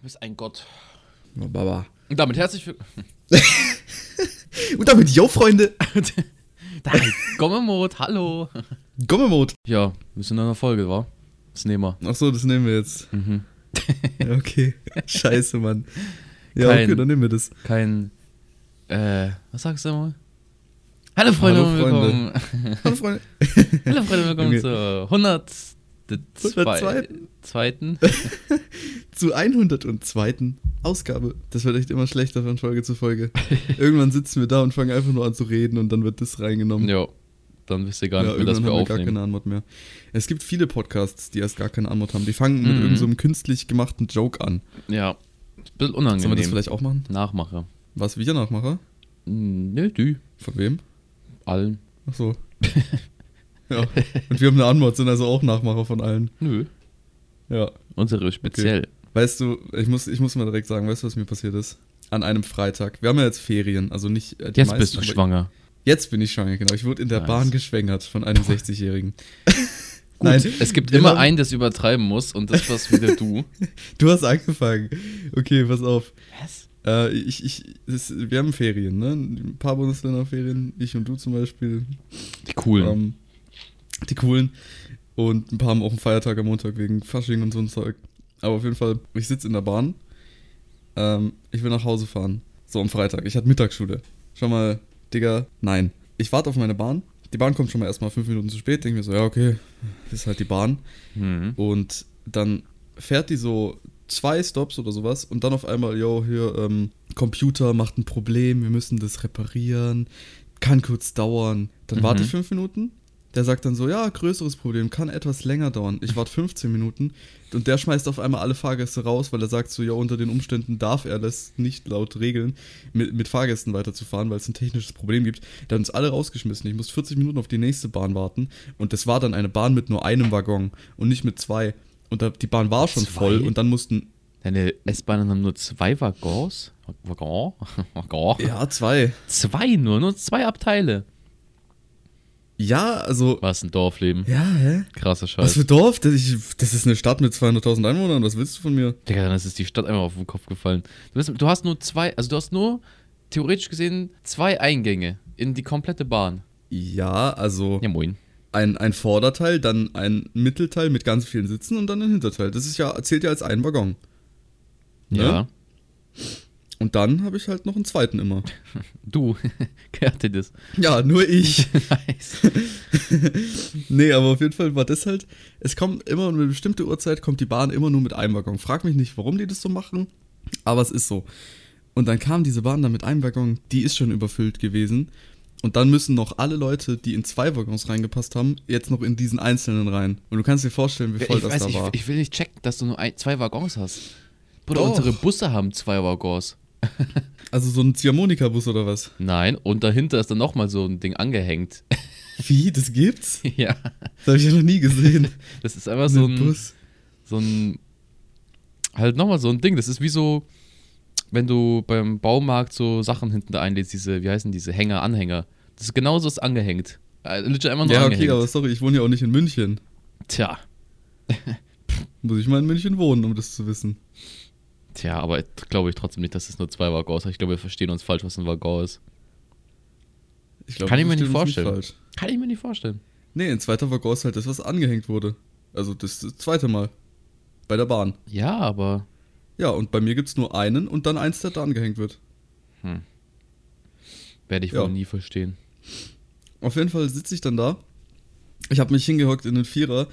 Du bist ein Gott. Oh, Baba. Und damit herzlich willkommen. Und damit, yo, Freunde. Gommemod, hallo. Gommemod. Ja, wir sind in einer Folge, wa? Das nehmen wir. Achso, das nehmen wir jetzt. Mhm. Ja, okay. Scheiße, Mann. Ja, Kein- okay, dann nehmen wir das. Kein, äh, was sagst du mal? Hallo Freunde, Hallo, und willkommen. Hallo, Freunde. Hallo Freunde, willkommen Junge. zur 100. Hundertzweiten. Zweiten. Zur 102. Ausgabe. Das wird echt immer schlechter von Folge zu Folge. Irgendwann sitzen wir da und fangen einfach nur an zu reden und dann wird das reingenommen. Ja, dann wisst ihr gar nicht Ja, mehr, dass wir haben wir gar keine Anmod mehr. Es gibt viele Podcasts, die erst gar keine Anmod haben. Die fangen mit Mhm. irgendeinem so einem künstlich gemachten Joke an. Ja, bisschen Sollen wir das unangenehm. vielleicht auch machen? Nachmacher. Was, wie Nachmacher? Hm, Nö, du. Von wem? Allen. Ach so. ja. Und wir haben eine Anmod, sind also auch Nachmacher von allen. Nö. Ja. Unsere speziell. Weißt du, ich muss, ich muss mal direkt sagen, weißt du, was mir passiert ist? An einem Freitag. Wir haben ja jetzt Ferien, also nicht äh, die Jetzt meisten, bist du schwanger. Jetzt bin ich schwanger, genau. Ich wurde in der Nice. Bahn geschwängert von einem 60-Jährigen. Gut, es gibt immer haben- einen, das übertreiben muss und das warst wieder du. Du hast angefangen. Okay, pass auf. Was? Äh, ich, ich, das, wir haben Ferien, ne? Ein paar Bundesländer Ferien, ich und du zum Beispiel. Die coolen. Ähm, die coolen. Und ein paar haben auch einen Feiertag am Montag wegen Fasching und so ein Zeug. Aber auf jeden Fall, ich sitze in der Bahn. Ähm, ich will nach Hause fahren. So am Freitag. Ich hatte Mittagsschule. Schon mal, Digga, nein. Ich warte auf meine Bahn. Die Bahn kommt schon mal erstmal fünf Minuten zu spät. Denke mir so, ja, okay, ist halt die Bahn. Mhm. Und dann fährt die so zwei Stops oder sowas und dann auf einmal, yo, hier, ähm, Computer macht ein Problem, wir müssen das reparieren, kann kurz dauern. Dann Mhm. warte ich fünf Minuten. Der sagt dann so, ja, größeres Problem, kann etwas länger dauern. Ich warte 15 Minuten und der schmeißt auf einmal alle Fahrgäste raus, weil er sagt so, ja, unter den Umständen darf er das nicht laut Regeln, mit, mit Fahrgästen weiterzufahren, weil es ein technisches Problem gibt. Der hat uns alle rausgeschmissen. Ich muss 40 Minuten auf die nächste Bahn warten und das war dann eine Bahn mit nur einem Waggon und nicht mit zwei. Und da, die Bahn war schon Zwei? voll und dann mussten, Deine S-Bahnen haben nur zwei Waggons. Waggon? Waggon? ja, zwei. Zwei nur, nur zwei Abteile. Ja, also, Was ein Dorfleben. ja, hä? Krasser Was Scheiß. für Dorf? Das, ich, das ist eine Stadt mit 200.000 Einwohnern, was willst du von mir? Digga, dann ist die Stadt einfach auf den Kopf gefallen. Du, bist, du hast nur zwei, also du hast nur theoretisch gesehen zwei Eingänge in die komplette Bahn. Ja, also Ja, moin. ein, ein Vorderteil, dann ein Mittelteil mit ganz vielen Sitzen und dann ein Hinterteil. Das ist ja, zählt ja als ein Waggon. Ne? Ja. Und dann habe ich halt noch einen zweiten immer. Du, dir das. Ja, nur ich. nice. nee, aber auf jeden Fall war das halt, es kommt immer um eine bestimmte Uhrzeit, kommt die Bahn immer nur mit einem Waggon. Frag mich nicht, warum die das so machen, aber es ist so. Und dann kam diese Bahn dann mit einem Waggon, die ist schon überfüllt gewesen. Und dann müssen noch alle Leute, die in zwei Waggons reingepasst haben, jetzt noch in diesen einzelnen rein. Und du kannst dir vorstellen, wie voll ich, das weiß, da ich, war. ich will nicht checken, dass du nur ein, zwei Waggons hast. Bruder, Doch. unsere Busse haben zwei Waggons. also so ein Ziehharmonika-Bus oder was? Nein, und dahinter ist dann nochmal so ein Ding angehängt. Wie, das gibt's? ja, Das habe ich ja noch nie gesehen. das ist einfach so Ein Bus. so ein, halt nochmal so ein Ding. Das ist wie so, wenn du beim Baumarkt so Sachen hinten da einlädst, diese, wie heißen diese Hänger, Anhänger. Das ist genauso ist angehängt. Äh, legit einfach nur Ja, angehängt. okay, aber sorry, ich wohne ja auch nicht in München. Tja, Muss ich mal in München wohnen, um das zu wissen. Tja, aber glaube ich trotzdem nicht, dass es nur zwei Waggons hat. Ich glaube, wir verstehen uns falsch, was ein Waggon ist. Ich glaub, Kann ich mir nicht vorstellen. falsch. Kann ich mir nicht vorstellen. Nee, ein zweiter Waggon ist halt das, was angehängt wurde. Also das, das zweite Mal. Bei der Bahn. Ja, aber Ja, und bei mir gibt's nur einen und dann eins, der da angehängt wird. werde ich Ja. wohl nie verstehen. Auf jeden Fall sitze ich dann da. Ich habe mich hingehockt in den Vierer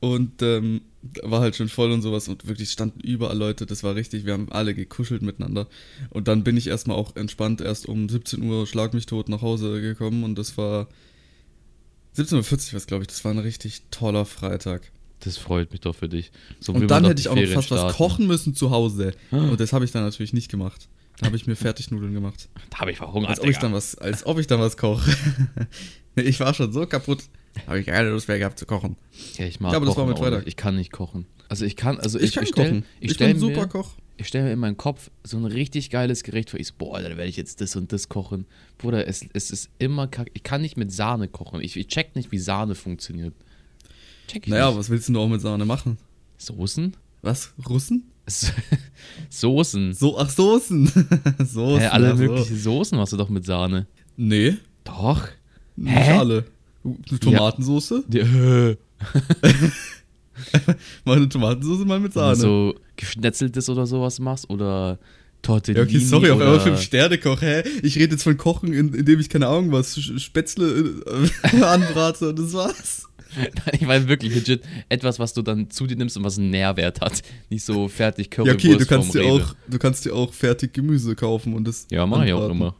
und ähm, war halt schon voll und sowas und wirklich standen überall Leute. Das war richtig, wir haben alle gekuschelt miteinander. Und dann bin ich erstmal auch entspannt erst um 17 Uhr schlag mich tot nach Hause gekommen und das war 17.40 Uhr was, glaube ich. Das war ein richtig toller Freitag. Das freut mich doch für dich. So Und dann hätte ich auch noch fast was starten. kochen müssen zu Hause. Ah. Und das habe ich dann natürlich nicht gemacht. Da habe ich mir Fertignudeln gemacht. Da habe ich verhungert, Als ob ich dann was, als ob ich dann was koche. Ich war schon so kaputt. Habe ich keine Lust mehr gehabt zu kochen. Ja, ich mag aber das kochen war auch Freitag. Ich kann nicht kochen. Also ich kann, also Ich, ich, kann ich stell, kochen. ich Ich, bin super Koch. ich stelle mir in meinen Kopf so ein richtig geiles Gericht vor. Ich so, boah, Alter, da werde ich jetzt das und das kochen. Bruder, es, es ist immer kack. Ich kann nicht mit Sahne kochen. Ich, ich check nicht, wie Sahne funktioniert. Check ich Naja, nicht. was willst du denn auch mit Sahne machen? Soßen? Was? Russen? Soßen. So, ach, Soßen. Soßen. Hä, alle ach so. möglichen Soßen machst du doch mit Sahne. Nee, Doch. nicht Hä? alle. Eine Tomatensoße? Die, äh, Mach eine Tomatensoße mal mit Sahne. so geschnetzeltes oder sowas machst oder ja, Tortellini okay, sorry, auf einmal fünf Sterne koch. Hä? Ich rede jetzt von Kochen, in- indem ich keine Ahnung was, Spätzle äh, anbrate und das war's. Nein, ich meine wirklich legit etwas, was du dann zu dir nimmst und was einen Nährwert hat. Nicht so fertig Ja, Currywurst okay, du kannst dir auch, du kannst dir auch fertig Gemüse kaufen und das. Ja, mach ich auch anbraten. immer.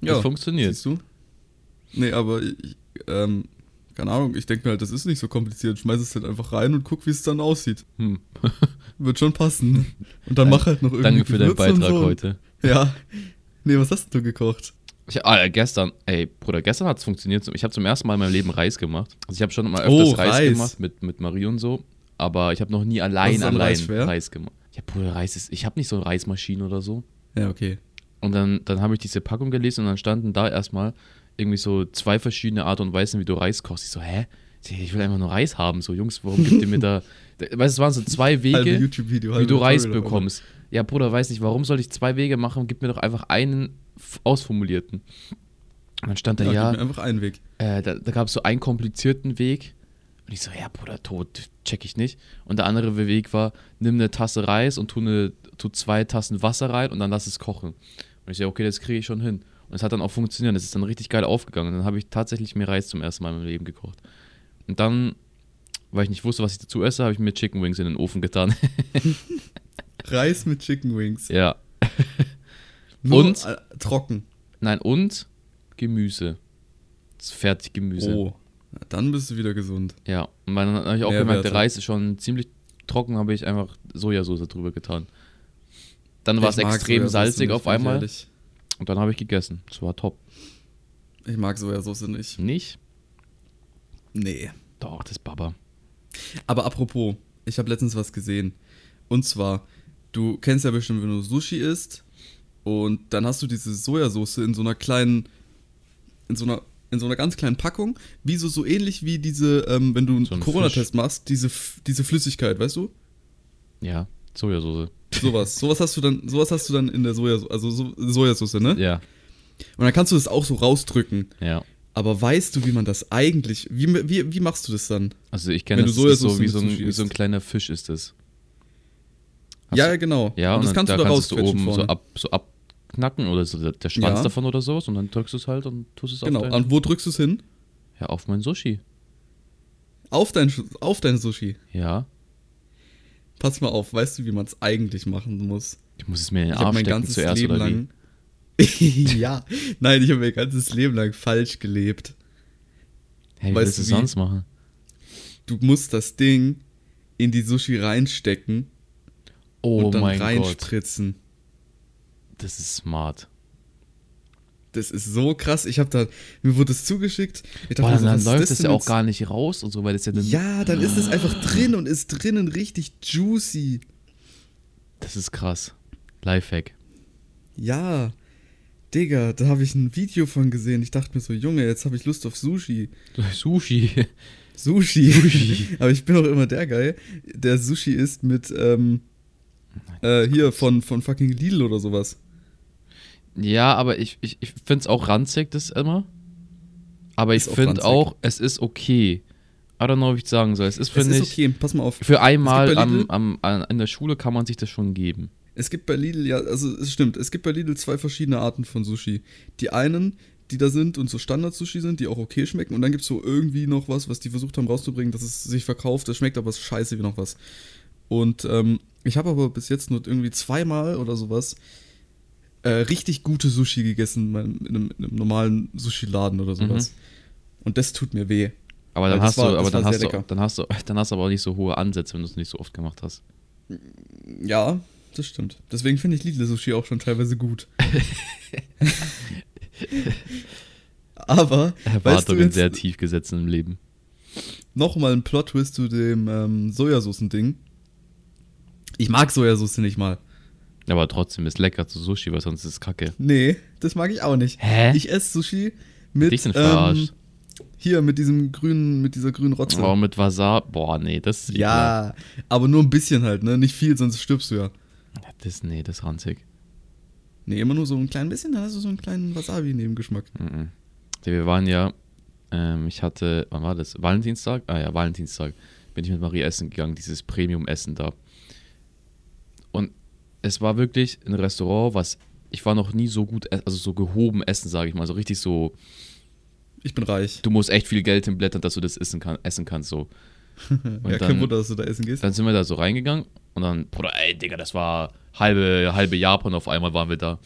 Ja, Das funktioniert. Siehst du? Nee, aber ich, ähm, keine Ahnung, ich denke mir halt, das ist nicht so kompliziert. Schmeiß es halt einfach rein und guck, wie es dann aussieht. Hm. Wird schon passen. Und dann mach halt noch irgendwie Danke für deinen Beitrag so. heute. Ja. Nee, was hast du gekocht? Ich, ah, gestern, ey, Bruder, gestern hat es funktioniert. Ich habe zum ersten Mal in meinem Leben Reis gemacht. Also ich habe schon mal öfters Oh, Reis, Reis. gemacht mit, mit Marie und so, aber ich habe noch nie allein allein Reis? Reis gemacht. Ja, Bruder, Reis ist, ich habe nicht so eine Reismaschine oder so. Ja, okay. Und dann, dann habe ich diese Packung gelesen und dann standen da erstmal irgendwie so zwei verschiedene Art und Weisen, wie du Reis kochst. Ich so, hä? Ich will einfach nur Reis haben. So, Jungs, warum gibt ihr mir da. Weißt du, es waren so zwei Wege, wie halbe du Reis Tutorial, bekommst. Ja, Bruder, weiß nicht, warum soll ich zwei Wege machen? Gib mir doch einfach einen ausformulierten. Und dann stand da, Ja, ja, gib mir einfach einen Weg. äh, da, da gab es so einen komplizierten Weg. Und ich so, ja, Bruder, tot, check ich nicht. Und der andere Weg war, nimm eine Tasse Reis und tu, eine, tu zwei Tassen Wasser rein und dann lass es kochen. Und ich so, okay, das kriege ich schon hin. Und es hat dann auch funktioniert. Es ist dann richtig geil aufgegangen. Und dann habe ich tatsächlich mir Reis zum ersten Mal in meinem Leben gekocht. Und dann, weil ich nicht wusste, was ich dazu esse, habe ich mir Chicken Wings in den Ofen getan. Reis mit Chicken Wings. ja. Nur, Und? äh, trocken. Nein, und Gemüse. Das Fertiggemüse. Oh. Dann bist du wieder gesund. Ja, und dann habe ich auch Mehrwerte. gemerkt, der Reis ist schon ziemlich trocken, habe ich einfach Sojasauce drüber getan. Dann war es extrem salzig auf einmal ehrlich. Und dann habe ich gegessen. Das war top. Ich mag Sojasauce nicht. Nicht? Nee. Doch, das ist Baba. Aber apropos, ich habe letztens was gesehen. Und zwar, du kennst ja bestimmt, wenn du Sushi isst und dann hast du diese Sojasauce in so einer kleinen, in so einer, in so einer ganz kleinen Packung, wie so, so ähnlich wie diese, ähm, wenn du einen So ein Corona-Test machst, diese, diese Flüssigkeit, weißt du? Ja, Sojasauce. Sowas. sowas hast du dann, sowas hast du dann in der Sojasauce, also so, Sojasauce, ne? Ja, Und dann kannst du das auch so rausdrücken. ja. Aber weißt du, wie man das eigentlich, wie, wie, wie machst du das dann? Also ich kenne das, das so wie so, ein, wie so ein kleiner Fisch ist das. Hast ja, genau. Ja, und, das dann, kannst da du da kannst du oben so, vorne. ab, so abknacken oder so der, Schwanz Ja. davon oder sowas und dann drückst du es halt und tust es Genau. auf dein, Und wo drückst du es hin? ja, auf mein Sushi. Auf dein, auf dein Sushi. Ja, Pass mal auf, weißt du, wie man es eigentlich machen muss? ich muss es mir in den Ich habe Arm mein stecken ganzes zuerst Leben oder wie? lang. ja. Nein, ich habe mein ganzes Leben lang falsch gelebt. Hey, wie Weißt willst du es sonst machen? Du musst das Ding in die Sushi reinstecken Oh und dann mein Gott, reinspritzen. das ist smart. Das ist so krass. Ich habe da, mir wurde es zugeschickt. Ich dachte Boah, dann, so, dann läuft das ja auch gar nicht raus und so, weil das ja dann. Ja, dann ist es einfach drin und ist drinnen richtig juicy. Das ist krass. Lifehack. Ja. Digga, da habe ich ein Video von gesehen. Ich dachte mir so, Junge, jetzt habe ich Lust auf Sushi. Sushi. Sushi. Sushi. Aber ich bin auch immer der Guy, der Sushi isst mit, ähm, äh, hier von, von fucking Lidl oder sowas. Ja, aber ich, ich, ich finde es auch ranzig, das immer. Aber ich Ist auch finde auch, es ist okay. I don't know, wie ich sagen soll. Es ist, Es finde ich, okay, pass mal auf. für einmal Es am, am, an, in der Schule kann man sich das schon geben. Es gibt bei Lidl, ja, also es stimmt, es gibt bei Lidl zwei verschiedene Arten von Sushi. Die einen, die da sind und so Standard-Sushi sind, die auch okay schmecken. Und dann gibt es so irgendwie noch was, was die versucht haben rauszubringen, dass es sich verkauft. Das schmeckt aber scheiße wie noch was. Und ähm, ich habe aber bis jetzt nur irgendwie zweimal oder sowas äh, richtig gute Sushi gegessen in, einem, in einem normalen Sushi-Laden oder sowas. Und das tut mir weh. Aber dann hast war- du, aber dann hast du, dann hast du, dann hast du aber auch nicht so hohe Ansätze, wenn du es nicht so oft gemacht hast. Ja, das stimmt. Deswegen finde ich Lidl-Sushi auch schon teilweise gut. Aber, weißt du Erwartungen sehr tief gesetzt im Leben. nochmal ein Plot-Twist zu dem ähm, Sojasaucen-Ding. Ich mag Sojasauce nicht mal. Aber trotzdem ist lecker zu Sushi, weil sonst ist es kacke. Nee, das mag ich auch nicht. Hä? Ich esse Sushi mit. Dich sind ähm, verarscht. Hier mit diesem grünen, mit dieser grünen Rotze. Oh, mit Wasabi. Boah, nee, das ist ja, aber nur ein bisschen halt, ne? Nicht viel, sonst stirbst du ja. ekelhaft. Das, nee, das ist ranzig. Nee, immer nur so ein klein bisschen, dann hast du so einen kleinen Wasabi-Nebengeschmack. Mhm. Wir waren ja, ähm, ich hatte, wann war das? Valentinstag? Ah ja, Valentinstag. Bin ich mit Marie essen gegangen, dieses Premium-Essen da. Und es war wirklich ein Restaurant, was ich war noch nie so gut, e- also so gehoben essen, sage ich mal. So richtig so, Ich bin reich. du musst echt viel Geld hinblättern, dass du das essen, kann, essen kannst. So. ja, kein dann- Wunder, dass du da essen gehst. Dann sind wir da so reingegangen und dann, Bruder, ey, Digga, das war halbe, halbe Japan auf einmal waren wir da.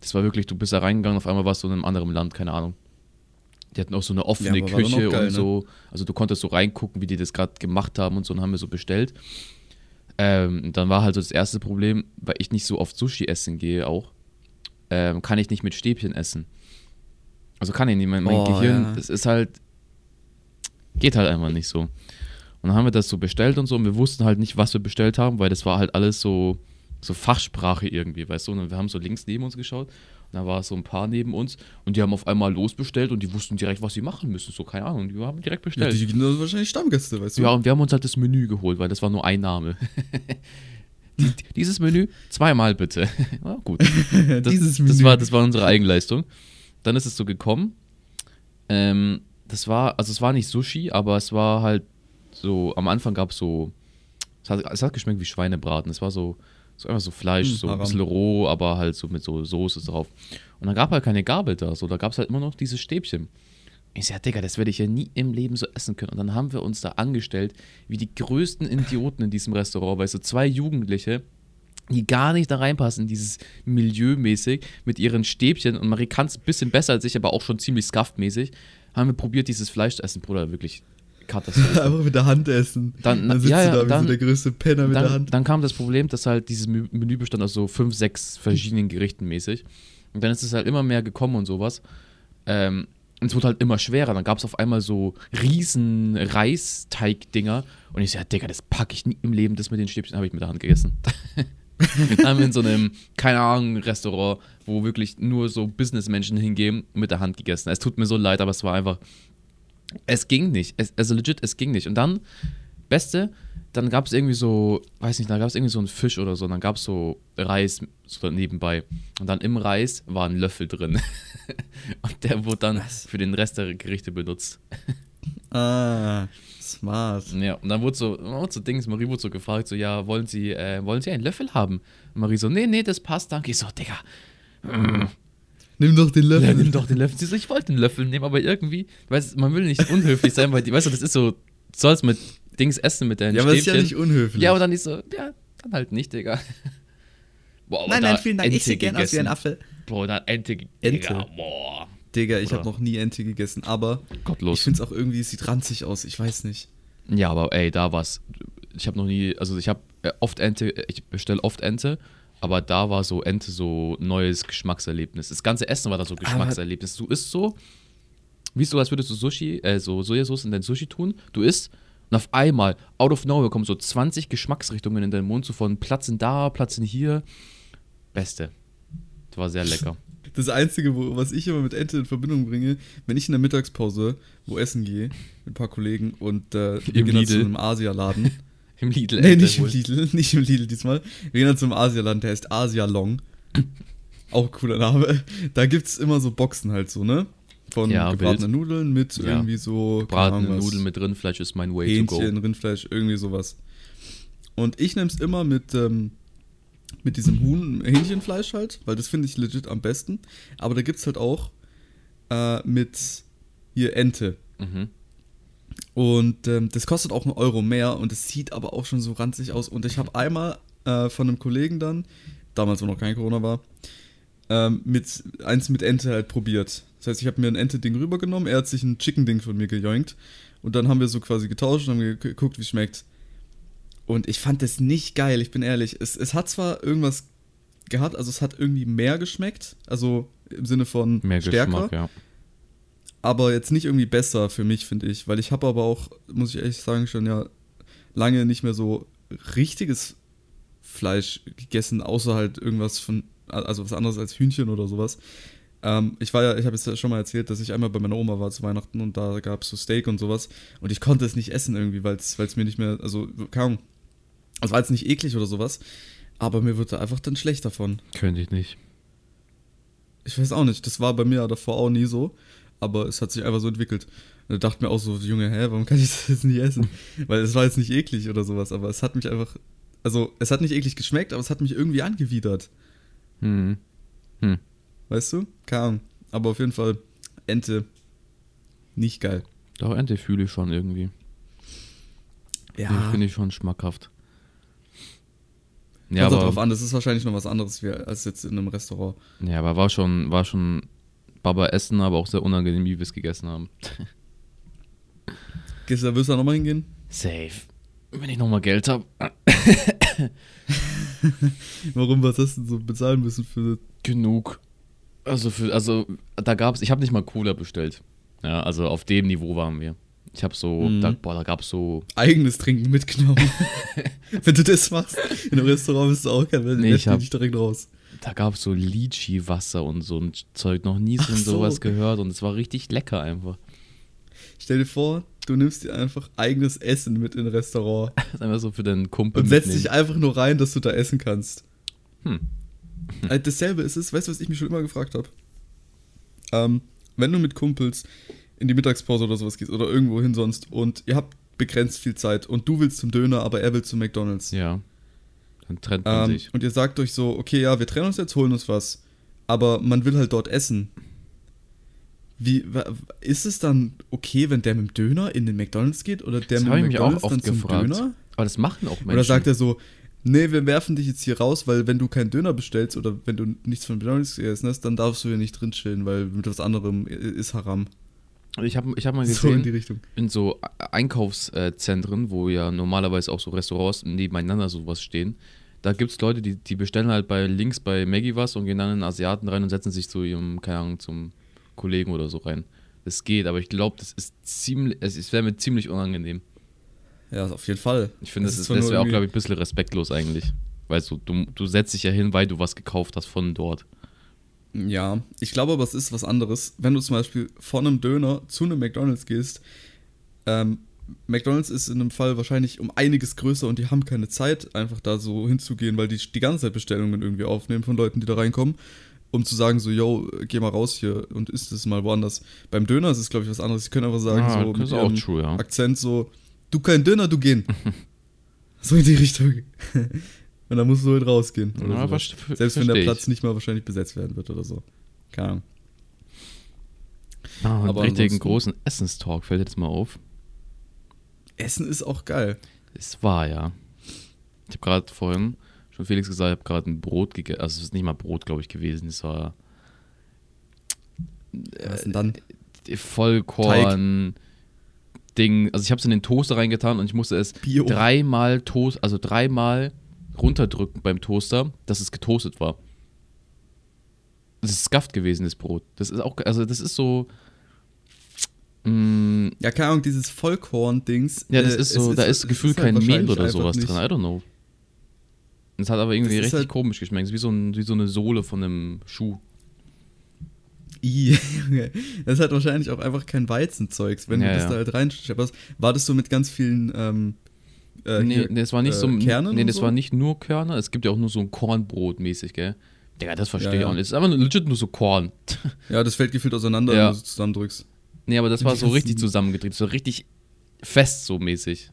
Das war wirklich, du bist da reingegangen, auf einmal warst du in einem anderen Land, keine Ahnung. Die hatten auch so eine offene Ja, Küche geil, und ne? so. Also du konntest so reingucken, wie die das gerade gemacht haben und so und haben wir so bestellt. Ähm, dann war halt so das erste Problem, weil ich nicht so oft Sushi essen gehe auch, ähm, kann ich nicht mit Stäbchen essen. Also kann ich nicht, mein, mein Oh, Gehirn, ja. das ist halt, geht halt einfach nicht so. Und dann haben wir das so bestellt und so und wir wussten halt nicht, was wir bestellt haben, weil das war halt alles so, so Fachsprache irgendwie, weißt du. Und wir haben so links neben uns geschaut und da war so ein paar neben uns und die haben auf einmal losbestellt und die wussten direkt, was sie machen müssen. So, keine Ahnung, die haben direkt Ja, bestellt. die sind wahrscheinlich Stammgäste, weißt du? Ja, und wir haben uns halt das Menü geholt, weil das war nur ein Name. Die- Dieses Menü zweimal bitte. Ja, gut. Das, Dieses Das Menü. war, das war unsere Eigenleistung. Dann ist es so gekommen. Ähm, das war, also es war nicht Sushi, aber es war halt so, am Anfang gab es so, es hat, es hat geschmeckt wie Schweinebraten. Es war so, so einfach so Fleisch, Hm, so ein bisschen roh, aber halt so mit so Soße drauf. Und dann gab halt keine Gabel da, so, da gab es halt immer noch dieses Stäbchen. Ich sag, Digga, das werde ich ja nie im Leben so essen können. Und dann haben wir uns da angestellt, wie die größten Idioten in diesem Restaurant, weil so zwei Jugendliche, die gar nicht da reinpassen, in dieses Milieu mäßig, mit ihren Stäbchen. Und Marie kann es ein bisschen besser als ich, aber auch schon ziemlich scuffed-mäßig. Haben wir probiert, dieses Fleisch zu essen, Bruder, wirklich Katastrophe. Einfach mit der Hand essen. Dann- Dann, sitzt ja, ja, du da wie dann- so der größte Penner mit der dann, Hand. dann kam das Problem, dass halt dieses Menü Menü bestand aus so fünf, sechs verschiedenen Gerichten mäßig. Und dann ist es halt immer mehr gekommen und sowas. Ähm, und es wurde halt immer schwerer. Dann gab es auf einmal so riesen Reisteig-Dinger. Und ich so, ja, Digga, das packe ich nie im Leben. Das mit den Stäbchen habe ich mit der Hand gegessen. dann haben wir in so einem, keine Ahnung, Restaurant, wo wirklich nur so Businessmenschen hingehen, mit der Hand gegessen. Es tut mir so leid, aber es war einfach, es ging nicht. Es, also legit, es ging nicht. Und dann, Beste, dann gab es irgendwie so, weiß nicht, da gab es irgendwie so einen Fisch oder so, und dann gab es so Reis so nebenbei. Und dann im Reis war ein Löffel drin. und der wurde dann für den Rest der Gerichte benutzt. Ah, smart. Ja, und dann wurde so, wurde so Dings, Marie wurde so gefragt, so, ja, wollen Sie, äh, wollen Sie einen Löffel haben? Und Marie so, nee, nee, das passt, danke. Ich so, Digga, mm, Nimm doch den ja, Löffel. nimm doch den Löffel. Sie so, ich wollte den Löffel nehmen, aber irgendwie, weißt, man will nicht unhöflich sein, weil, die, weißt du, das ist so, du sollst mit Dings essen mit deinen ja, aber das ist ja Stäbchen. nicht unhöflich. Ja, aber dann nicht so, ja, dann halt nicht, Digga. Boah, aber da Ente gegessen. Affe. Boah, da Ente, Ente. Digga, boah. Digga, ich habe noch nie Ente gegessen, aber ich Gottlos. finde es auch irgendwie, es sieht ranzig aus, ich weiß nicht. Ja, aber ey, da war's. Ich habe noch nie, also ich habe oft Ente, ich bestelle oft Ente, aber da war so Ente so neues Geschmackserlebnis. Das ganze Essen war da so Geschmackserlebnis. Du isst so, wie so, als würdest du Sushi, äh, so Sojasauce in dein Sushi tun. Du isst und auf einmal, out of nowhere, kommen so 20 Geschmacksrichtungen in deinen Mund, so von Platzen da, Platzen hier. Beste. Das war sehr lecker. Das Einzige, wo, was ich immer mit Ente in Verbindung bringe, wenn ich in der Mittagspause wo essen gehe, mit ein paar Kollegen und äh, wir gehen dann zu einem Asialaden. Im Lidl. nee, nicht im wohl. Lidl, nicht im Lidl diesmal. Wir gehen dann zum Asialaden, der heißt Asialong. Auch cooler Name. Da gibt es immer so Boxen halt so, ne? Von Ja, gebratenen Nudeln mit Ja. irgendwie so keine Bratene Ahnung was. Nudeln mit Rindfleisch ist mein way to Hähnchen, go. Rindfleisch, irgendwie sowas. Und ich nehme es immer mit, ähm, mit diesem Huhn, Hähnchenfleisch halt, weil das finde ich legit am besten. Aber da gibt es halt auch äh, mit hier Ente. Mhm. Und ähm, das kostet auch einen Euro mehr und es sieht aber auch schon so ranzig aus. Und ich habe einmal äh, von einem Kollegen dann, damals wo noch kein Corona war, ähm, mit, eins mit Ente halt probiert. Das heißt, ich habe mir ein Ente-Ding rübergenommen, er hat sich ein Chicken-Ding von mir gejoinkt. Und dann haben wir so quasi getauscht und haben ge- geguckt, wie es schmeckt. Und ich fand das nicht geil, ich bin ehrlich. Es, es hat zwar irgendwas gehabt, also es hat irgendwie mehr geschmeckt, also im Sinne von Mehr stärker, Geschmack, ja. Aber jetzt nicht irgendwie besser für mich, finde ich. Weil ich habe aber auch, muss ich ehrlich sagen, schon ja lange nicht mehr so richtiges Fleisch gegessen, außer halt irgendwas von, also was anderes als Hühnchen oder sowas. Ähm, ich war ja, ich habe es ja schon mal erzählt, dass ich einmal bei meiner Oma war zu Weihnachten und da gab es so Steak und sowas und ich konnte es nicht essen irgendwie, weil es mir nicht mehr, also kaum, also war jetzt nicht eklig oder sowas, aber mir wurde einfach dann schlecht davon. Könnte ich nicht. Ich weiß auch nicht, das war bei mir davor auch nie so, aber es hat sich einfach so entwickelt. Und da dachte mir auch so, Junge, hä, warum kann ich das jetzt nicht essen? Weil es war jetzt nicht eklig oder sowas, aber es hat mich einfach, also es hat nicht eklig geschmeckt, aber es hat mich irgendwie angewidert. Hm. Hm. Weißt du? Ahnung. Aber auf jeden Fall, Ente, nicht geil. Doch, Ente fühle ich schon irgendwie. Ja, finde ich schon schmackhaft. ja kommt darauf aber, an, das ist wahrscheinlich noch was anderes wie, als jetzt in einem Restaurant. ja, aber war schon, war schon Baba essen, aber auch sehr unangenehm, wie wir es gegessen haben. Gehst du da, wirst du da nochmal hingehen? Safe. Wenn ich nochmal Geld habe. Warum, was hast du denn so bezahlen müssen für Genug. Also, für, also da gab es, ich habe nicht mal Cola bestellt. Ja, also auf dem Niveau waren wir. Ich habe so, Mhm. da, boah, da gab es so, eigenes Trinken mitgenommen? Wenn du das machst, in einem Restaurant bist du auch kein Nee, ich hab- nicht direkt raus. Da gab es so Lychee-Wasser und so ein Zeug. Noch nie so so. sowas gehört und es war richtig lecker einfach. Stell dir vor, du nimmst dir einfach eigenes Essen mit in ein Restaurant Das ist einfach so für den Kumpel und setzt mitnehmen. dich einfach nur rein, dass du da essen kannst. Hm. Äh, Dasselbe ist es, weißt du, was ich mich schon immer gefragt habe? Ähm, wenn du mit Kumpels in die Mittagspause oder sowas gehst oder irgendwo hin sonst und ihr habt begrenzt viel Zeit und du willst zum Döner, aber er will zum McDonalds. Ja. Dann trennt man Ähm, sich. und ihr sagt euch so, okay, ja, wir trennen uns jetzt, holen uns was. Aber man will halt dort essen. Wie, ist es dann okay, wenn der mit dem Döner in den McDonalds geht oder der Das mit dem McDonalds dann zum gefragt. Döner? Aber das machen auch Menschen. Oder sagt er so, nee, wir werfen dich jetzt hier raus, weil wenn du keinen Döner bestellst oder wenn du nichts von McDonalds gegessen hast, dann darfst du hier nicht drin chillen, weil mit was anderem ist Haram. Ich habe ich hab mal So in gesehen, die Richtung. in so Einkaufszentren, wo ja normalerweise auch so Restaurants nebeneinander sowas stehen, da gibt es Leute, die, die bestellen halt bei links bei Maggie was und gehen dann in Asiaten rein und setzen sich zu ihrem, keine Ahnung, zum Kollegen oder so rein. Das geht, aber ich glaube, das ist ziemlich, es wäre mir ziemlich unangenehm. Ja, auf jeden Fall. Ich finde, das, das nur wäre auch, glaube ich, ein bisschen respektlos eigentlich. Weißt du, du, du setzt dich ja hin, weil du was gekauft hast von dort. Ja, ich glaube aber, es ist was anderes. Wenn du zum Beispiel von einem Döner zu einem McDonalds gehst, ähm, McDonalds ist in einem Fall wahrscheinlich um einiges größer und die haben keine Zeit, einfach da so hinzugehen, weil die die ganze Zeit Bestellungen irgendwie aufnehmen von Leuten, die da reinkommen, um zu sagen, so, yo, geh mal raus hier und isst es mal woanders. Beim Döner ist es, glaube ich, was anderes. Die können einfach sagen, Ah, so mit ihrem true, ja. Akzent so, du kein Döner, du gehen. so in die Richtung. Und dann musst du halt rausgehen. Ja, verste- Selbst wenn der versteh ich. Platz nicht mal wahrscheinlich besetzt werden wird oder so. Keine Ahnung. Ah, einen richtigen großen Essenstalk fällt jetzt mal auf. Essen ist auch geil. Es war ja. Ich habe gerade vorhin schon Felix gesagt, ich habe gerade ein Brot gegessen. Also, es ist nicht mal Brot, glaube ich, gewesen. Es war Was denn dann? Vollkorn. Ding, also ich habe es in den Toaster reingetan und ich musste es Bio. dreimal Toast, also dreimal runterdrücken beim Toaster, dass es getoastet war. Das ist scuffed gewesen, das Brot. Das ist auch, also das ist so. mm, Ja, keine Ahnung, dieses Vollkorn-Dings. ja, das äh, ist so, da ist es gefühlt halt kein Mehl wahrscheinlich oder sowas nicht- drin. I don't know. Es hat aber irgendwie ist richtig halt- komisch geschmeckt. Es ist wie so, ein, wie so eine Sohle von einem Schuh. Das ist halt wahrscheinlich auch einfach kein Weizenzeugs, wenn Ja, du das ja. da halt reinschepperst. War das so mit ganz vielen ähm, äh, nee, hier, nee, das war nicht äh, so. Kernen nee, das so? war nicht nur Körner. Es gibt ja auch nur so ein Kornbrot mäßig, gell? Digga, das verstehe Ja, ich ja. auch nicht. Es ist einfach nur legit nur so Korn. Ja, das fällt gefühlt auseinander, Ja. wenn du es zusammendrückst. nee, aber das war so richtig zusammengedreht. So richtig fest so mäßig.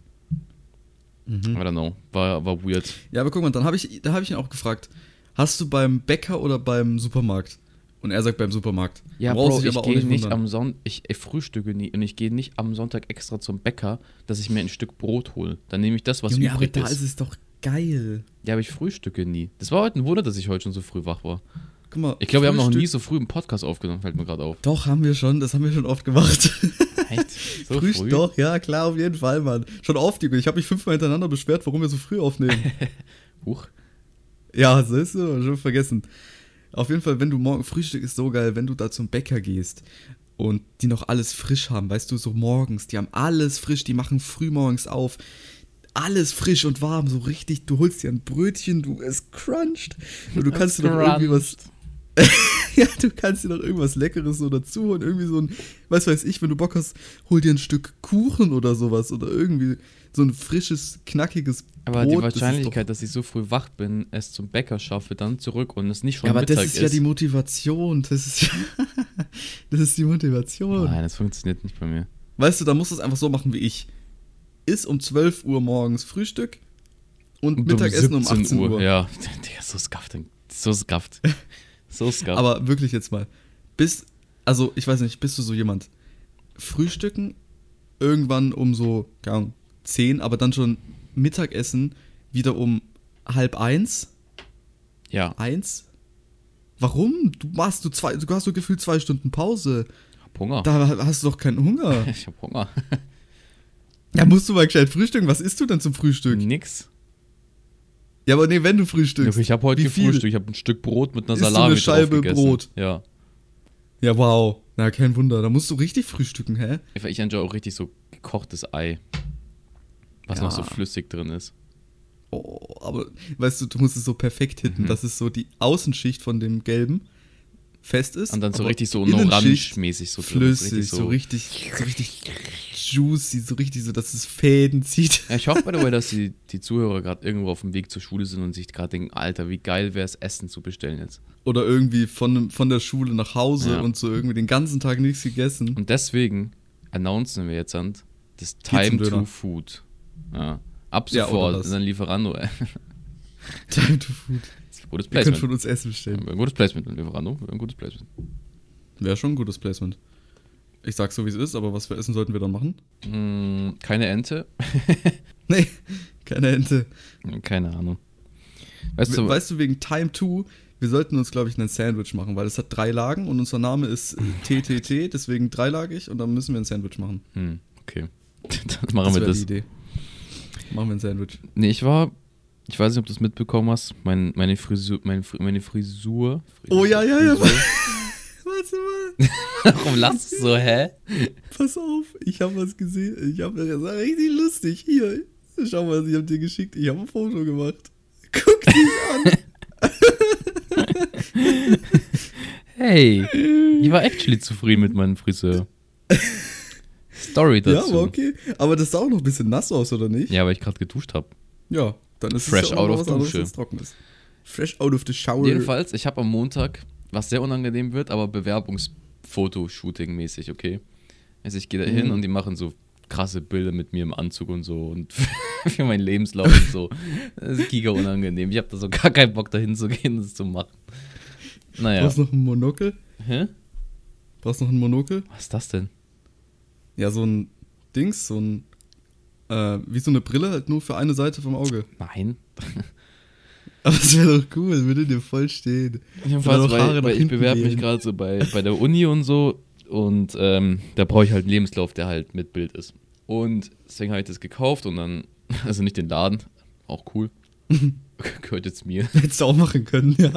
Mhm. I don't know. War, war weird. Ja, aber guck mal, dann habe ich, da habe ich ihn auch gefragt, hast du beim Bäcker oder beim Supermarkt? Und er sagt beim Supermarkt. Ja, Du Bro, ich aber gehe nicht am Sonntag, ich, ich frühstücke nie und ich gehe nicht am Sonntag extra zum Bäcker, dass ich mir ein Stück Brot hole. Dann nehme ich das, was Junge, aber übrig da ist. es doch geil. Ja, aber ich frühstücke nie. Das war heute ein Wunder, dass ich heute schon so früh wach war. Guck mal. Ich glaube, wir haben noch nie so früh einen Podcast aufgenommen, fällt mir gerade auf. Doch, haben wir schon, das haben wir schon oft gemacht. Echt? So früh, früh? Doch, ja, klar, auf jeden Fall, Mann. Schon oft, Junge. Ich habe mich fünfmal hintereinander beschwert, warum wir so früh aufnehmen. Huch. ja, ist so, schon vergessen. Auf jeden Fall, wenn du morgen, Frühstück ist so geil, wenn du da zum Bäcker gehst und die noch alles frisch haben, weißt du, so morgens, die haben alles frisch, die machen früh morgens auf. Alles frisch und warm, so richtig. Du holst dir ein Brötchen, du es cruncht. Und du kannst dir noch irgendwie was. ja, du kannst dir noch irgendwas Leckeres so dazu holen. Irgendwie so ein, was weiß ich, wenn du Bock hast, hol dir ein Stück Kuchen oder sowas. Oder irgendwie so ein frisches, knackiges Aber die Brot, das Wahrscheinlichkeit, dass ich so früh wach bin, es zum Bäcker schaffe, dann zurück und es nicht schon Ja, aber Mittag das ist ja die Motivation. Das ist, das ist die Motivation. Nein, das funktioniert nicht bei mir. Weißt du, da musst du es einfach so machen wie ich. Ist um 12 Uhr morgens Frühstück und, Und Mittagessen um 18 Uhr. Ja, Digga, so skafft. So skafft. So skafft. Aber wirklich jetzt mal. Bist, also ich weiß nicht, bist du so jemand? Frühstücken irgendwann um so, keine Ahnung, 10, aber dann schon Mittagessen wieder um halb eins? ja, Eins? Warum? Du machst du zwei, du hast so gefühlt zwei Stunden Pause. hab Hunger. Da hast du doch keinen Hunger. Ich hab Hunger. Ja, musst du mal gescheit frühstücken. Was isst du denn zum Frühstück? Nix. Ja, aber nee, wenn du frühstückst. Ich habe heute gefrühstückt. Ich habe ein Stück Brot mit einer Isst du eine Salami Scheibe. Brot? Ja. Ja, wow. Na, kein Wunder. Da musst du richtig frühstücken, hä? Ich, enjoy auch richtig so gekochtes Ei. Was Ja. noch so flüssig drin ist. Oh, aber weißt du, du musst es so perfekt hitten, Mhm. dass es so die Außenschicht von dem Gelben fest ist. Und dann so richtig so orange-mäßig so drin ist. flüssig, so richtig, so richtig juicy, so richtig so, dass es Fäden zieht. Ja, ich hoffe, by the way, dass die, die Zuhörer gerade irgendwo auf dem Weg zur Schule sind und sich gerade denken, Alter, wie geil wäre es, Essen zu bestellen jetzt. Oder irgendwie von, von der Schule nach Hause Ja. und so irgendwie den ganzen Tag nichts gegessen. Und deswegen announcen wir jetzt an das Time to Food. Ja. Ab Ja, sofort, das. dann Lieferando. Time to food. Das gutes Ihr könnt Placement. von uns Essen bestellen. Ein gutes Placement, ein Lieferando, ein gutes Placement. Wäre schon ein gutes Placement. Ich sag's so, wie es ist, aber was für Essen sollten wir dann machen? Hm, keine Ente, Nee, keine Ente. keine Ahnung. Weißt du, Weißt du, wegen Time 2, wir sollten uns, glaube ich, ein Sandwich machen, weil es hat drei Lagen und unser Name ist TTT, deswegen dreilagig und dann müssen wir ein Sandwich machen. hm, okay. Dann machen wir wär das. die Idee. Machen wir ein Sandwich. Nee, ich war, ich weiß nicht, ob du es mitbekommen hast, mein, meine Frisur, meine, meine Frisur. Oh, ja, ja, ja. Frisur. Warte mal, Warum lachst du so, hä? pass auf, ich habe was gesehen. Ich habe das war richtig lustig. Hier, schau mal, ich habe dir geschickt. Ich habe ein Foto gemacht. Guck dich an. Hey, ich war actually zufrieden mit meinem Friseur. Story dazu. ja, aber okay. Aber das sah auch noch ein bisschen nass aus, oder nicht? Ja, weil ich gerade geduscht habe. Ja, dann ist Fresh es ja out of anderes, Dusche. ist. Fresh out of the shower. Jedenfalls, ich habe am Montag, was sehr unangenehm wird, aber Bewerbungsfoto-Shooting-mäßig, okay? Also ich gehe da hin Mhm. und die machen so krasse Bilder mit mir im Anzug und so und für meinen Lebenslauf und so. Das ist giga unangenehm. Ich habe da so gar keinen Bock dahin zu gehen, das zu machen. Naja. Brauchst noch ein Monokel? Hä? Brauchst noch ein Monokel? Was ist das denn? Ja, so ein Dings, so ein. Äh, wie so eine Brille, halt nur für eine Seite vom Auge. Nein. Aber das wäre doch cool, würde dir voll stehen. Jedenfalls, weil, weil ich bewerbe mich gerade so bei, bei der Uni und so und ähm, da brauche ich halt einen Lebenslauf, der halt mit Bild ist. Und deswegen habe ich das gekauft und dann, also nicht den Laden, auch cool, gehört jetzt mir. Hättest du auch machen können, ja.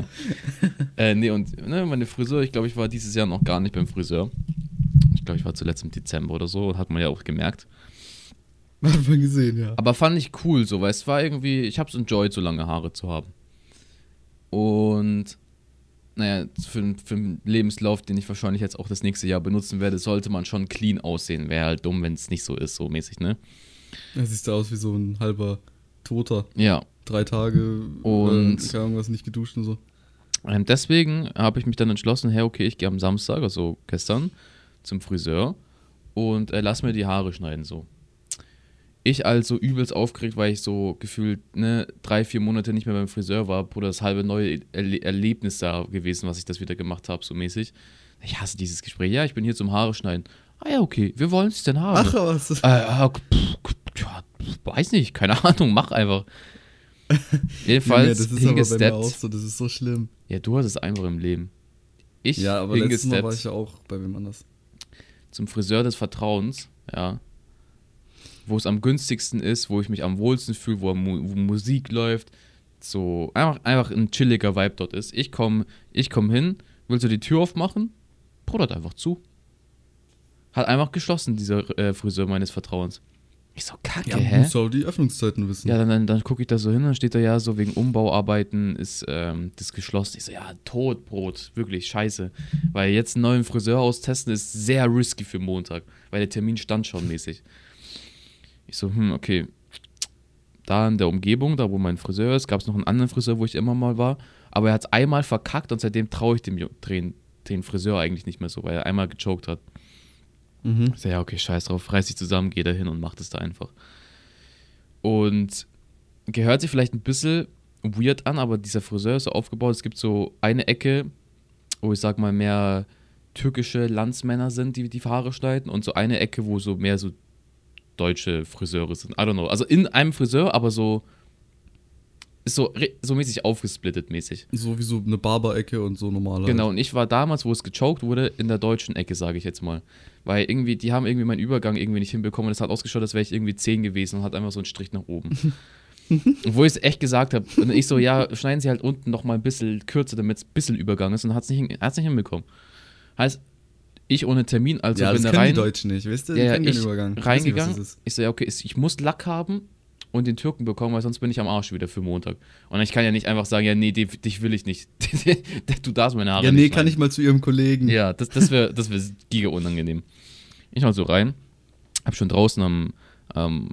Äh, nee, und ne, meine Friseur, ich glaube, ich war dieses Jahr noch gar nicht beim Friseur. Ich glaube, ich war zuletzt im Dezember oder so, hat man ja auch gemerkt. Hat man gesehen, ja. Aber fand ich cool so, weil es war irgendwie, ich habe es enjoyed, so lange Haare zu haben. Und naja, für, für einen Lebenslauf, den ich wahrscheinlich jetzt auch das nächste Jahr benutzen werde, sollte man schon clean aussehen. Wäre halt dumm, wenn es nicht so ist, so mäßig, ne? Da siehst du aus wie so ein halber Toter. Ja. Drei Tage Und- äh, keine Ahnung, was nicht geduscht und so. Ähm, deswegen habe ich mich dann entschlossen, hey, okay, ich gehe am Samstag, also gestern, zum Friseur und äh, lass mir die Haare schneiden, so. Ich also übelst aufgeregt, weil ich so gefühlt ne, drei, vier Monate nicht mehr beim Friseur war, Bruder, das halbe neue Erle Erlebnis da gewesen, was ich das wieder gemacht habe, so mäßig. Ich hasse dieses Gespräch. Ja, ich bin hier zum Haare schneiden. Ah ja, okay, wir wollen es denn haben. Ach, was? Äh, ja, pff, ja, weiß nicht, keine Ahnung, mach einfach. Jedenfalls das ist aber bei mir auch so, das ist so schlimm. Ja, du hast es einfach im Leben. Ich ja, aber letztes Mal war ich ja auch bei wem anders. zum Friseur des Vertrauens, ja, wo es am günstigsten ist, wo ich mich am wohlsten fühle, wo, wo Musik läuft, so einfach, einfach ein chilliger Vibe dort ist. Ich komme ich komm hin, willst du die Tür aufmachen? Bruder, einfach zu. Hat einfach geschlossen, dieser äh, Friseur meines Vertrauens. Ich so, kacke, Ja, hä? musst du auch die Öffnungszeiten wissen. Ja, dann, dann, dann gucke ich da so hin, dann steht da ja so, wegen Umbauarbeiten ist ähm, das geschlossen. Ich so, ja, Todbrot, wirklich scheiße. Weil jetzt einen neuen Friseur austesten ist sehr risky für Montag, weil der Termin stand schon mäßig. Ich so, hm, okay. Da in der Umgebung, da wo mein Friseur ist, gab es noch einen anderen Friseur, wo ich immer mal war. Aber er hat es einmal verkackt und seitdem traue ich dem den, den Friseur eigentlich nicht mehr so, weil er einmal gechoked hat. Mhm. Ich so, ja, okay, scheiß drauf, reiß dich zusammen, geh da hin und mach das da einfach. Und gehört sich vielleicht ein bisschen weird an, aber dieser Friseur ist so aufgebaut, es gibt so eine Ecke, wo ich sag mal mehr türkische Landsmänner sind, die die Haare schneiden und so eine Ecke, wo so mehr so deutsche Friseure sind. I don't know. Also in einem Friseur, aber so ist so, so mäßig aufgesplittet mäßig. So wie so eine Barberecke und so normaler. Genau, und ich war damals, wo es gechoked wurde, in der deutschen Ecke, sage ich jetzt mal. Weil irgendwie, die haben irgendwie meinen Übergang irgendwie nicht hinbekommen und es hat ausgeschaut, als wäre ich irgendwie 10 gewesen und hat einfach so einen Strich nach oben. wo ich es echt gesagt habe, und ich so, ja, schneiden sie halt unten noch mal ein bisschen kürzer, damit es ein bisschen Übergang ist und hat es nicht, hat's nicht hinbekommen. Heißt, ich ohne Termin, also ja, bin das da rein, die Deutschen nicht, du? Die Ja, ja, ich Übergang. Nicht, reingegangen. ist. Ich so, ja, okay, ich muss Lack haben und den Türken bekommen, weil sonst bin ich am Arsch wieder für Montag. Und ich kann ja nicht einfach sagen, ja, nee, dich will ich nicht. du darfst meine Haare Ja, nicht nee, kann schneiden. ich mal zu ihrem Kollegen. Ja, das, das wäre das wär giga unangenehm. Ich mal so rein, hab schon draußen am, am,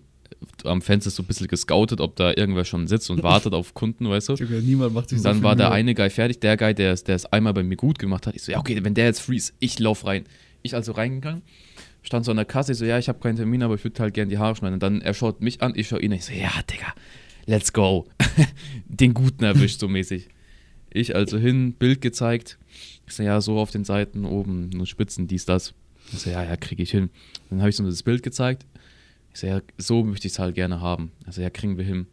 am Fenster so ein bisschen gescoutet, ob da irgendwer schon sitzt und wartet auf Kunden, weißt du. Junge, niemand macht sich so Dann war der eine Guy fertig, der Guy, der es der es einmal bei mir gut gemacht hat. Ich so, ja, okay, wenn der jetzt free ist, ich lauf rein. Ich also reingegangen, stand so an der Kasse, ich so, ja, ich habe keinen Termin, aber ich würde halt gerne die Haare schneiden. Und dann er schaut mich an, ich schau ihn an, ich so, ja, Digga, let's go. Den Guten erwischt, so mäßig. Ich also hin, Bild gezeigt. Ich so, ja, so auf den Seiten oben, nur Spitzen, dies, das. Ich so, ja, ja, kriege ich hin. Dann habe ich so das Bild gezeigt. Ich so, ja, so möchte ich es halt gerne haben. Also, ja, kriegen wir hin.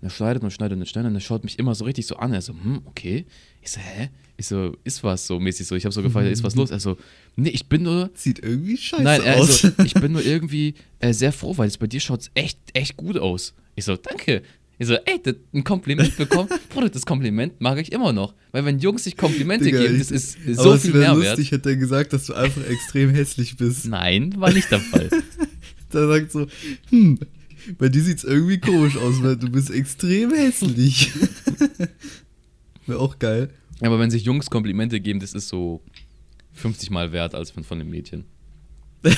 Und er schneidet und schneidet und schneidet und er schaut mich immer so richtig so an. Er so, hm, okay. Ich so, hä? Ich so, ist was so mäßig so. Ich habe so gefragt, ist was los? Er so, nee, ich bin nur, Sieht irgendwie scheiße nein, er aus. also, ich bin nur irgendwie äh, sehr froh, weil es bei dir schaut echt, echt gut aus. Ich so, danke. Ich so, ey, das, ein Kompliment bekommen. Bruder, das Kompliment mag ich immer noch. Weil wenn Jungs sich Komplimente Digga, geben, das ist Aber so es viel Mehrwert. lustig, hätte er gesagt, dass du einfach extrem hässlich bist. Nein, war nicht der Fall. Der sagt so, hm, bei dir sieht's irgendwie komisch aus, weil du bist extrem hässlich. wäre auch geil. Aber wenn sich Jungs Komplimente geben, das ist so 50 Mal wert als von, von dem Mädchen.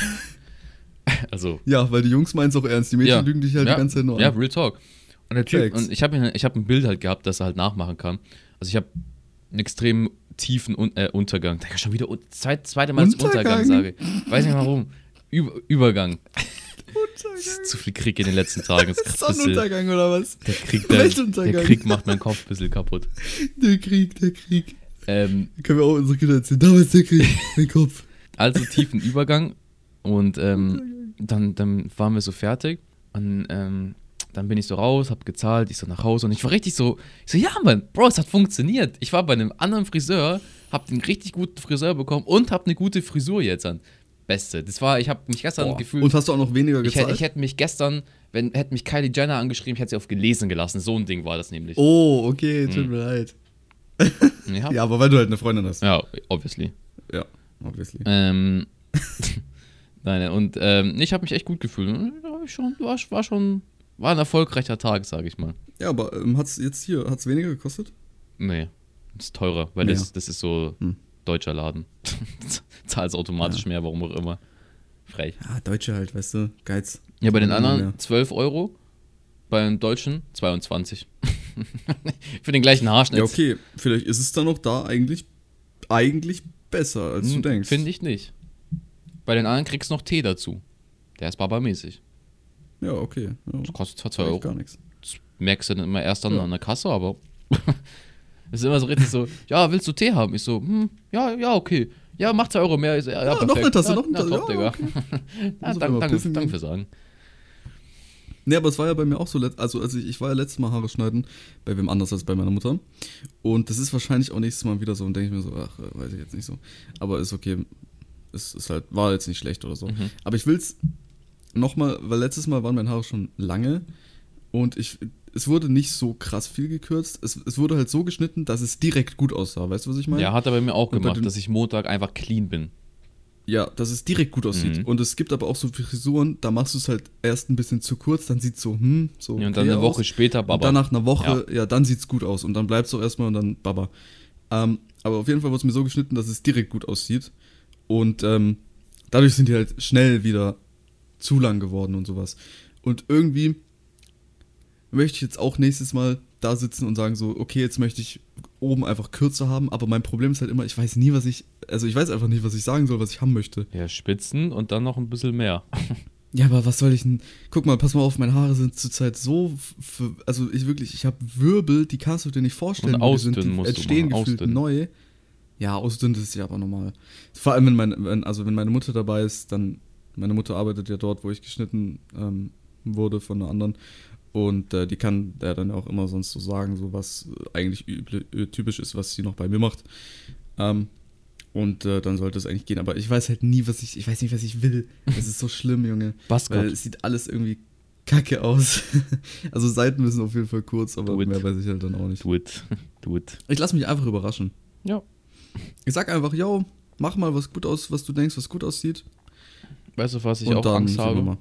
also, Ja, weil die Jungs meinen es auch ernst. Die Mädchen ja. lügen dich halt ja, die ganze Zeit nur an. Ja, Real Talk. Und der Typ, und ich habe ich hab ein Bild halt gehabt, das er halt nachmachen kann. Also ich habe einen extrem tiefen Un äh, Untergang. Digga, schon wieder un zweit, zweite Mal Untergang? Untergang sage. Weiß nicht warum. Über Übergang. Untergang. Zu viel Krieg in den letzten Tagen. Ein bisschen- Sonnenuntergang oder was? der, Krieg, der, Weltuntergang. der Krieg macht meinen Kopf ein bisschen kaputt. Der Krieg, der Krieg. Ähm, Können wir auch unsere Kinder erzählen. Damals der Krieg, mein Kopf. also tiefen Übergang und ähm, dann, dann waren wir so fertig und ähm, dann bin ich so raus, hab gezahlt, ich so nach Hause und ich war richtig so, ich so, ja Mann, Bro, es hat funktioniert. Ich war bei einem anderen Friseur, hab den richtig guten Friseur bekommen und hab eine gute Frisur jetzt an. Beste. Das war, ich hab mich gestern Boah. gefühlt, Und hast du auch noch weniger ich, gezahlt? hätte- ich hätte mich gestern, wenn hätte mich Kylie Jenner angeschrieben, ich hätte sie auf gelesen gelassen. So ein Ding war das nämlich. oh, okay, tut Hm. mir leid. Ja, Ja, aber weil du halt eine Freundin hast. ja obviously. Ja, obviously. Ähm, nein, und ähm, ich habe mich echt gut gefühlt. Ich schon, war, war schon, war ein erfolgreicher Tag, sage ich mal. Ja, aber ähm, hat's jetzt hier, hat's weniger gekostet? Nee, ist teurer, weil das, das ist so Hm. Deutscher Laden. Zahlst automatisch mehr, warum auch immer. Frech. Ja, Deutsche halt, weißt du, Geiz. Ja, bei den anderen mehr. 12 Euro, beim Deutschen 22. Für den gleichen Haarschnitt. Ja, okay, vielleicht ist es dann auch da eigentlich, eigentlich besser, als du Hm, denkst. Finde ich nicht. Bei den anderen kriegst du noch Tee dazu. Der ist barbarmäßig. Ja, okay. Ja, Das kostet zwar 2 eigentlich Euro. gar nichts. Das merkst du dann immer erst dann Ja. an der Kasse, aber es ist immer so richtig so, ja, willst du Tee haben? Ich so, hm, ja, ja, okay. Ja, mach 2 Euro mehr. Ich so, ja, ja, Ja, noch eine Tasse, ja, noch eine na, Tasse. Top, Ja, Digga. okay. auf danke, danke gehen. für sagen. Nee, aber es war ja bei mir auch so, also, also ich, ich war ja letztes Mal Haare schneiden, bei wem anders als bei meiner Mutter. Und das ist wahrscheinlich auch nächstes Mal wieder so und denke ich mir so, ach, weiß ich jetzt nicht so. Aber ist okay. Es ist halt, war jetzt nicht schlecht oder so. Mhm. Aber ich will's nochmal, weil letztes Mal waren meine Haare schon lange und ich, es wurde nicht so krass viel gekürzt. Es, es wurde halt so geschnitten, dass es direkt gut aussah. Weißt du, was ich meine? Ja, hat er bei mir auch Und gemacht, den- dass ich Montag einfach clean bin. Ja, dass es direkt gut aussieht. Mhm. Und es gibt aber auch so Frisuren, da machst du es halt erst ein bisschen zu kurz, dann sieht es so, hm, so. Ja, und dann eine Woche aus. später, Und Baba. dann nach einer Woche, ja, dann sieht es gut aus. Und dann bleibst du auch erstmal und dann Baba. Ähm, aber auf jeden Fall wurde es mir so geschnitten, dass es direkt gut aussieht. Und ähm, dadurch sind die halt schnell wieder zu lang geworden und sowas. Und irgendwie möchte ich jetzt auch nächstes Mal da sitzen und sagen so, okay, jetzt möchte ich oben einfach kürzer haben, aber mein Problem ist halt immer, ich weiß nie, was ich, also ich weiß einfach nicht, was ich sagen soll, was ich haben möchte. ja, Spitzen und dann noch ein bisschen mehr. Ja, aber was soll ich denn? Guck mal, pass mal auf, meine Haare sind zurzeit so, also ich wirklich, ich habe Wirbel, die kannst du dir nicht vorstellen. Und wie die sind, ausdünnen die musst du entstehen machen, gefühlt ausdünnen. neu. Ja, ausdünnen ist ja aber normal. Vor allem, wenn meine, wenn, also wenn meine Mutter dabei ist, dann, meine Mutter arbeitet ja dort, wo ich geschnitten ähm, wurde von einer anderen. Und äh, die kann der dann auch immer sonst so sagen, so was eigentlich üble, äh, typisch ist, was sie noch bei mir macht. Ähm, und äh, dann sollte es eigentlich gehen. Aber ich weiß halt nie, was ich, ich weiß nicht, was ich will. Es ist so schlimm, Junge. Was Weil es sieht alles irgendwie kacke aus. also Seiten müssen auf jeden Fall kurz, aber mehr weiß ich halt dann auch nicht. Do it. Do it. Ich lasse mich einfach überraschen. Ja. Ich sag einfach, yo, mach mal was gut aus, was du denkst, was gut aussieht. Weißt du, was ich und auch Angst habe?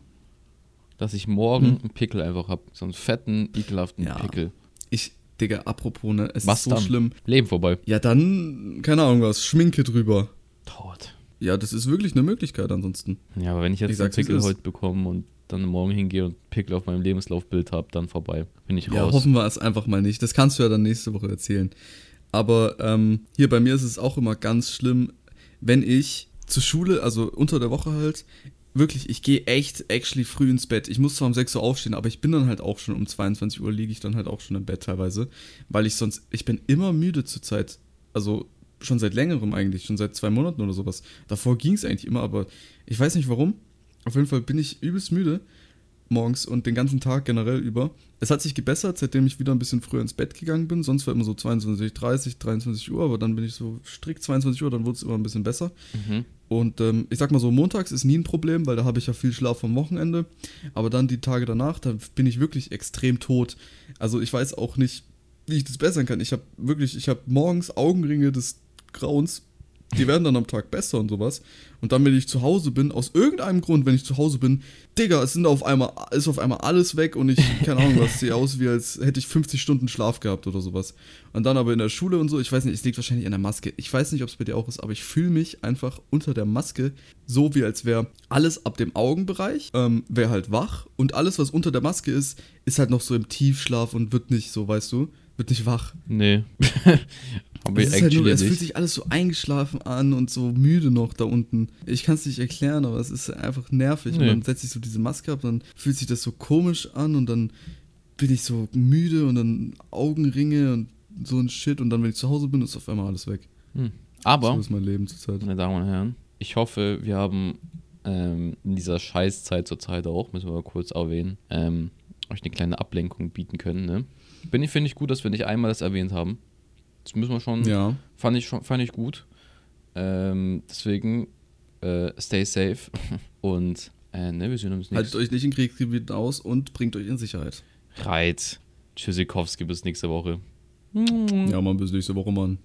Dass ich morgen Hm. einen Pickel einfach habe. So einen fetten, ekelhaften Ja. Pickel. Ich, Digga, apropos, ne, es Was ist so dann? schlimm. Leben vorbei. Ja, dann, keine Ahnung was, Schminke drüber. Tot. Ja, das ist wirklich eine Möglichkeit ansonsten. Ja, aber wenn ich jetzt Ich einen Pickel heute bekomme und dann morgen hingehe und Pickel auf meinem Lebenslaufbild habe, dann vorbei. Bin ich Ja, raus. hoffen wir es einfach mal nicht. Das kannst du ja dann nächste Woche erzählen. Aber ähm, hier bei mir ist es auch immer ganz schlimm, wenn ich zur Schule, also unter der Woche halt, wirklich, ich gehe echt actually früh ins Bett. Ich muss zwar um 6 Uhr aufstehen, aber ich bin dann halt auch schon um 22 Uhr liege ich dann halt auch schon im Bett teilweise, weil ich sonst, ich bin immer müde zur Zeit. Also schon seit längerem eigentlich, schon seit zwei Monaten oder sowas. Davor ging es eigentlich immer, aber ich weiß nicht warum. Auf jeden Fall bin ich übelst müde morgens und den ganzen Tag generell über. Es hat sich gebessert, seitdem ich wieder ein bisschen früher ins Bett gegangen bin. Sonst war immer so 22, 30, 23 Uhr, aber dann bin ich so strikt 22 Uhr, dann wurde es immer ein bisschen besser. Mhm. Und ähm, ich sag mal so, montags ist nie ein Problem, weil da habe ich ja viel Schlaf am Wochenende. Aber dann die Tage danach, da bin ich wirklich extrem tot. Also ich weiß auch nicht, wie ich das bessern kann. Ich habe wirklich, ich habe morgens Augenringe des Grauens. Die werden dann am Tag besser und sowas. Und dann, wenn ich zu Hause bin, aus irgendeinem Grund, wenn ich zu Hause bin, Digga, es sind auf einmal, ist auf einmal alles weg und ich, keine Ahnung, was sehe aus, wie als hätte ich 50 Stunden Schlaf gehabt oder sowas. Und dann aber in der Schule und so, ich weiß nicht, es liegt wahrscheinlich an der Maske. Ich weiß nicht, ob es bei dir auch ist, aber ich fühle mich einfach unter der Maske so, wie als wäre alles ab dem Augenbereich, ähm, wäre halt wach und alles, was unter der Maske ist, ist halt noch so im Tiefschlaf und wird nicht so, weißt du, wird nicht wach. Nee. Ich Es, halt nur, es fühlt sich alles so eingeschlafen an und so müde noch da unten. Ich kann es nicht erklären, aber es ist einfach nervig. Nee. Und dann setze ich so diese Maske ab, dann fühlt sich das so komisch an und dann bin ich so müde und dann Augenringe und so ein Shit. Und dann, wenn ich zu Hause bin, ist auf einmal alles weg. Hm. So Aber, ist mein Leben zurzeit. meine Damen und Herren, ich hoffe, wir haben ähm, in dieser Scheißzeit zur Zeit auch, müssen wir mal kurz erwähnen, ähm, euch eine kleine Ablenkung bieten können. Ne? Bin ich, finde ich gut, dass wir nicht einmal das erwähnt haben. Das müssen wir schon, Ja. fand ich schon, fand ich gut. Ähm, deswegen äh, stay safe und äh, ne, wir sehen uns Haltet nächste euch nicht in Kriegsgebieten aus und bringt euch in Sicherheit. Reit. Tschüssikowski bis nächste Woche. Ja, man, bis nächste Woche, Mann.